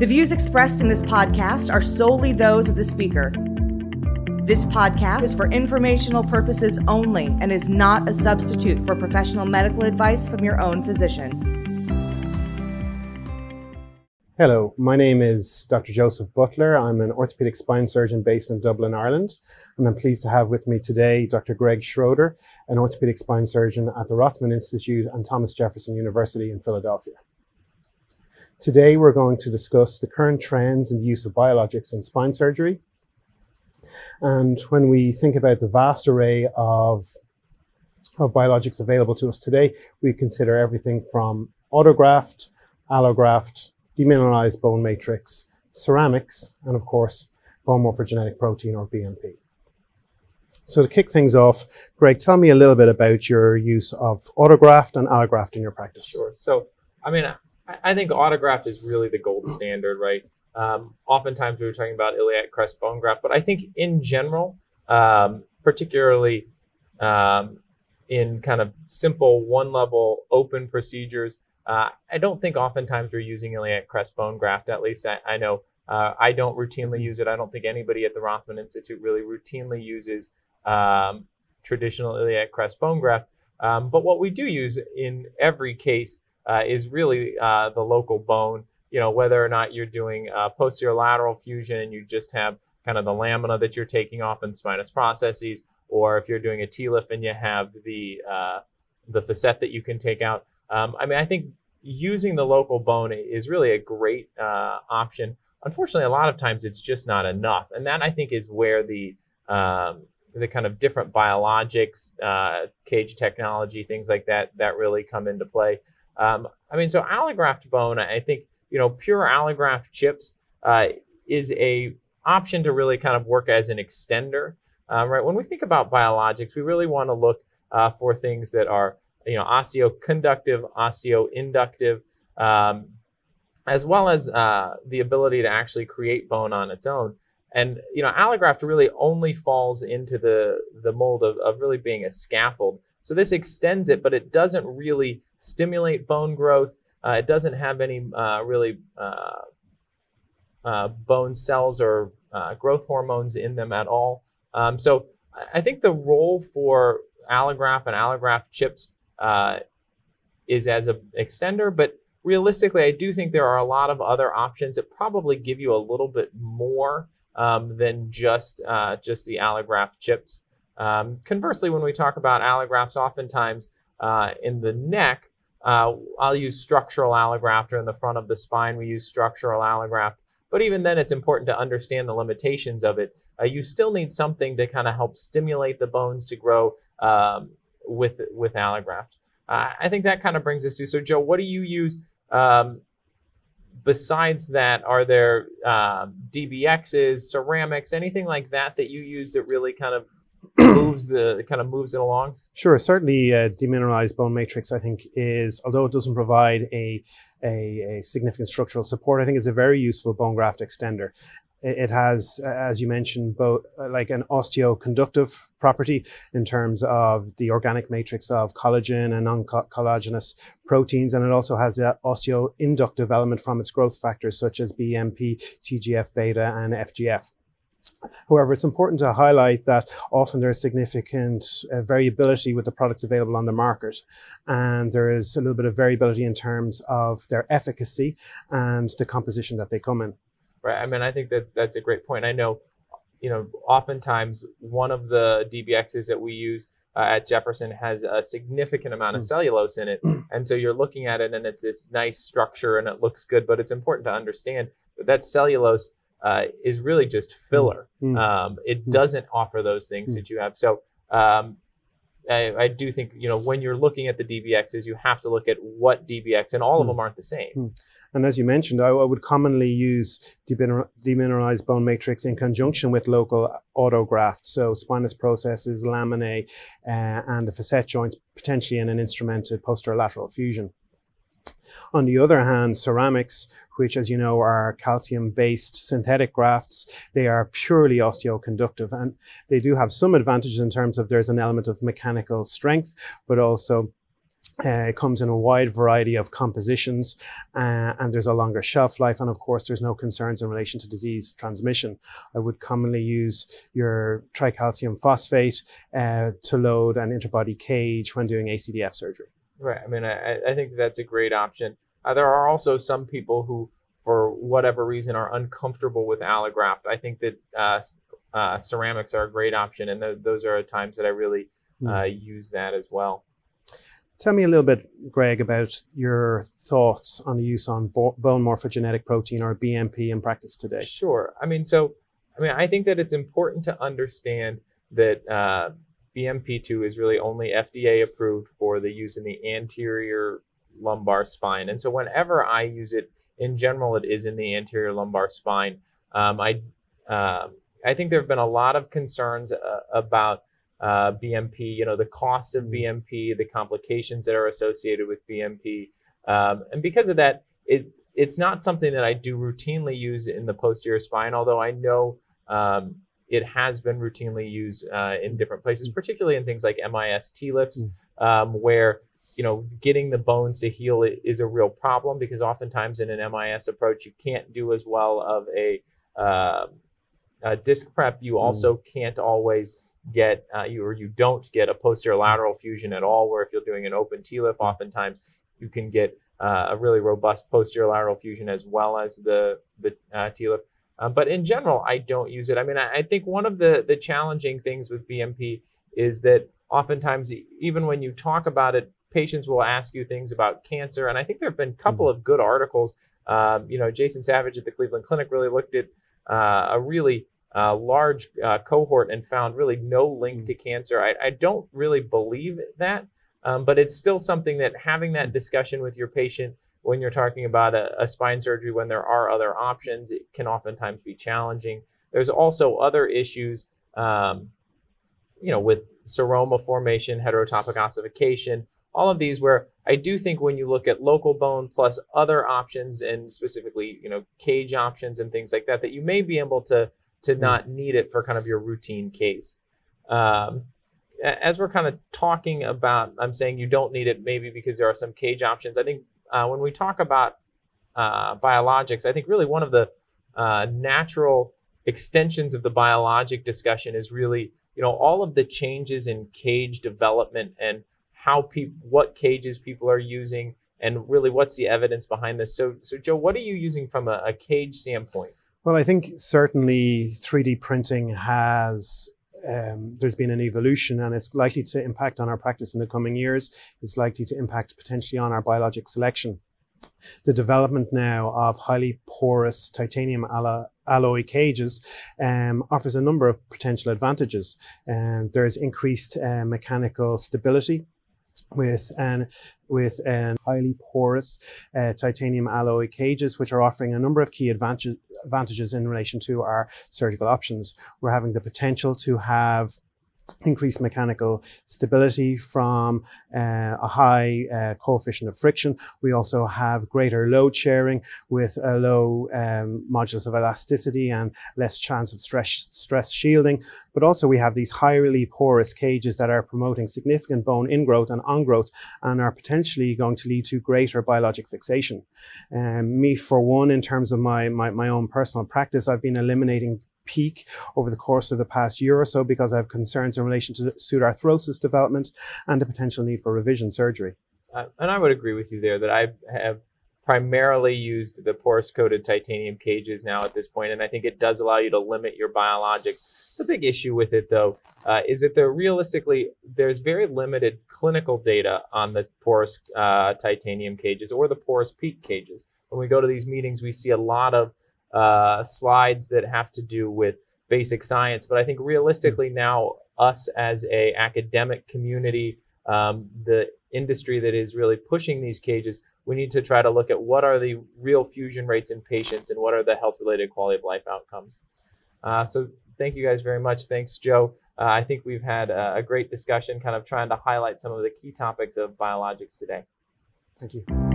The views expressed in this podcast are solely those of the speaker. This podcast is for informational purposes only and is not a substitute for professional medical advice from your own physician. Hello, my name is Dr. Joseph Butler. I'm an orthopedic spine surgeon based in Dublin, Ireland, and I'm pleased to have with me today Dr. Greg Schroeder, an orthopedic spine surgeon at the Rothman Institute and Thomas Jefferson University in Philadelphia. Today, we're going to discuss the current trends in the use of biologics in spine surgery. And when we think about the vast array of, of biologics available to us today, we consider everything from autograft, allograft, demineralized bone matrix, ceramics, and of course, bone morphogenetic protein or BMP. So to kick things off, Greg, tell me a little bit about your use of autograft and allograft in your practice. Sure. So, I mean, I, think autograft is really the gold standard, right? Um, oftentimes we were talking about iliac crest bone graft, but I think in general, um, particularly um, in kind of simple one level open procedures, uh, I don't think oftentimes we're using iliac crest bone graft. At least I, I know uh, I don't routinely use it. I don't think anybody at the Rothman Institute really routinely uses um, traditional iliac crest bone graft. Um, but what we do use in every case uh, is really uh, the local bone. You know, whether or not you're doing uh, posterior lateral fusion and you just have kind of the lamina that you're taking off in spinous processes, or if you're doing a TLIF and you have the uh, the facet that you can take out. Um, I mean, I think using the local bone is really a great uh, option. Unfortunately, a lot of times it's just not enough, and that I think is where the um, the kind of different biologics, uh, cage technology, things like that, that really come into play. Um, I mean, so allograft bone, I think you know, pure allograft chips uh, is a option to really kind of work as an extender, um, right? When we think about biologics, we really want to look uh, for things that are you know, osteoconductive, osteoinductive, um, as well as uh, the ability to actually create bone on its own. And you know, allograft really only falls into the the mold of, of really being a scaffold. So this extends it, but it doesn't really stimulate bone growth. Uh, it doesn't have any uh, really uh, uh bone cells or uh, growth hormones in them at all. Um, so I think the role for allograft and allograft chips uh, is as an extender, but realistically, I do think there are a lot of other options that probably give you a little bit more um, than just just the allograft chips. Um, conversely, when we talk about allografts, oftentimes uh, in the neck, uh, I'll use structural allograft, or in the front of the spine, we use structural allograft. But even then, it's important to understand the limitations of it. Uh, you still need something to kind of help stimulate the bones to grow um, with with allograft. Uh, I think that kind of brings us to so Joe, what do you use um, besides that? Are there um, DBXs, ceramics, anything like that that you use that really kind of moves the kind of moves it along? Sure, certainly uh, demineralized bone matrix. I think is although it doesn't provide a, a, a significant structural support, I think it's a very useful bone graft extender it has, as you mentioned, both uh, like an osteoconductive property in terms of the organic matrix of collagen and non-collagenous proteins, and it also has that osteoinductive element from its growth factors such as BMP, TGF beta, and FGF. However, it's important to highlight that often there is significant uh, variability with the products available on the market. And there is a little bit of variability in terms of their efficacy and the composition that they come in right? I mean, I think that that's a great point. I know, you know, oftentimes one of the DBXs that we use uh, at Jefferson has a significant amount of mm. cellulose in it, and so you're looking at it and it's this nice structure and it looks good, but it's important to understand that that cellulose uh, is really just filler. Mm. Um, it mm. doesn't offer those things that you have. So um, I, I, do think you know when you're looking at the DBXs, you have to look at what DBX, and all of hmm. them aren't the same. And as you mentioned, I, I would commonly use demineralized bone matrix in conjunction with local autograft, so spinous processes, laminae, uh, and the facet joints, potentially in an instrumented posterolateral fusion. On the other hand, ceramics, which as you know are calcium-based synthetic grafts, they are purely osteoconductive and they do have some advantages in terms of there's an element of mechanical strength, but also Uh, it comes in a wide variety of compositions uh, and there's a longer shelf life. And of course, there's no concerns in relation to disease transmission. I would commonly use your tricalcium phosphate uh, to load an interbody cage when doing ACDF surgery. Right. I mean, I, I think that's a great option. Uh, there are also some people who, for whatever reason, are uncomfortable with allograft. I think that uh, uh, ceramics are a great option, and th- those are times that I really mm. use that as well. Tell me a little bit, Greg, about your thoughts on the use on bo- bone morphogenetic protein or BMP in practice today. Sure. I mean, so I mean, I think that it's important to understand that uh, BMP2 is really only FDA approved for the use in the anterior lumbar spine, and so whenever I use it, in general, it is in the anterior lumbar spine. Um, I uh, I think there have been a lot of concerns uh, about uh, BMP, you know, the cost of mm-hmm. BMP, the complications that are associated with BMP. Um, and because of that, it, it's not something that I do routinely use in the posterior spine, although I know um, it has been routinely used uh, in different places, mm-hmm. particularly in things like MIS TLIFs, mm. um, where you know getting the bones to heal is a real problem because oftentimes in an MIS approach you can't do as well of a, uh, a disc prep. You mm. also mm. can't always get uh, you or you don't get a posterior lateral fusion at all. Where if you're doing an open TLIF, oftentimes you can get uh, a really robust posterior lateral fusion as well as the the uh, TLIF. Uh, but in general, I don't use it. I mean, I, I, think one of the the challenging things with BMP is that oftentimes, even when you talk about it, patients will ask you things about cancer. And I think there have been a couple mm-hmm. of good articles. Um, you know, Jason Savage at the Cleveland Clinic really looked at uh, a really uh, large uh, cohort and found really no link to cancer. I, I don't really believe that, um, but it's still something that having that discussion with your patient when you're talking about a, a, spine surgery, when there are other options, it can oftentimes be challenging. There's also other issues, um, you know, with seroma formation, heterotopic ossification, all of these where I do think when you look at local bone plus other options and specifically, you know, cage options and things like that, that you may be able to to hmm. not need it for kind of your routine case. Um, as we're kind of talking about, I'm saying you don't need it maybe because there are some cage options. I think uh, when we talk about uh, biologics, I think really one of the uh, natural extensions of the biologic discussion is really, you know, all of the changes in cage development and how people, what cages people are using, and really what's the evidence behind this. So, so Joe, what are you using from a, a cage standpoint? Well, I think certainly 3D printing has um, there's been an evolution and it's likely to impact on our practice in the coming years. It's likely to impact potentially on our biologic selection. The development now of highly porous titanium alloy cages um, offers a number of potential advantages. Um, there's increased uh, mechanical stability with an with an highly porous uh, titanium alloy cages, which are offering a number of key advantage, advantages in relation to our surgical options. We're having the potential to have increased mechanical stability from uh, a high uh, coefficient of friction. We also have greater load sharing with a low um, modulus of elasticity and less chance of stress, stress shielding. But also we have these highly porous cages that are promoting significant bone ingrowth and ongrowth and are potentially going to lead to greater biologic fixation. Um, me, for one, in terms of my, my, my own personal practice, I've been eliminating PEEK over the course of the past year or so because I have concerns in relation to pseudarthrosis development and the potential need for revision surgery. Uh, and I would agree with you there that I have primarily used the porous coated titanium cages now at this point, and I think it does allow you to limit your biologics. The big issue with it, though, uh, is that there realistically there's very limited clinical data on the porous uh, titanium cages or the porous PEEK cages. When we go to these meetings, we see a lot of uh, slides that have to do with basic science. But I think realistically now, us as a academic community, um, the industry that is really pushing these cages, we need to try to look at what are the real fusion rates in patients and what are the health-related quality of life outcomes. Uh, so thank you guys very much. Thanks, Joe. Uh, I think we've had a, a great discussion, kind of trying to highlight some of the key topics of biologics today. Thank you.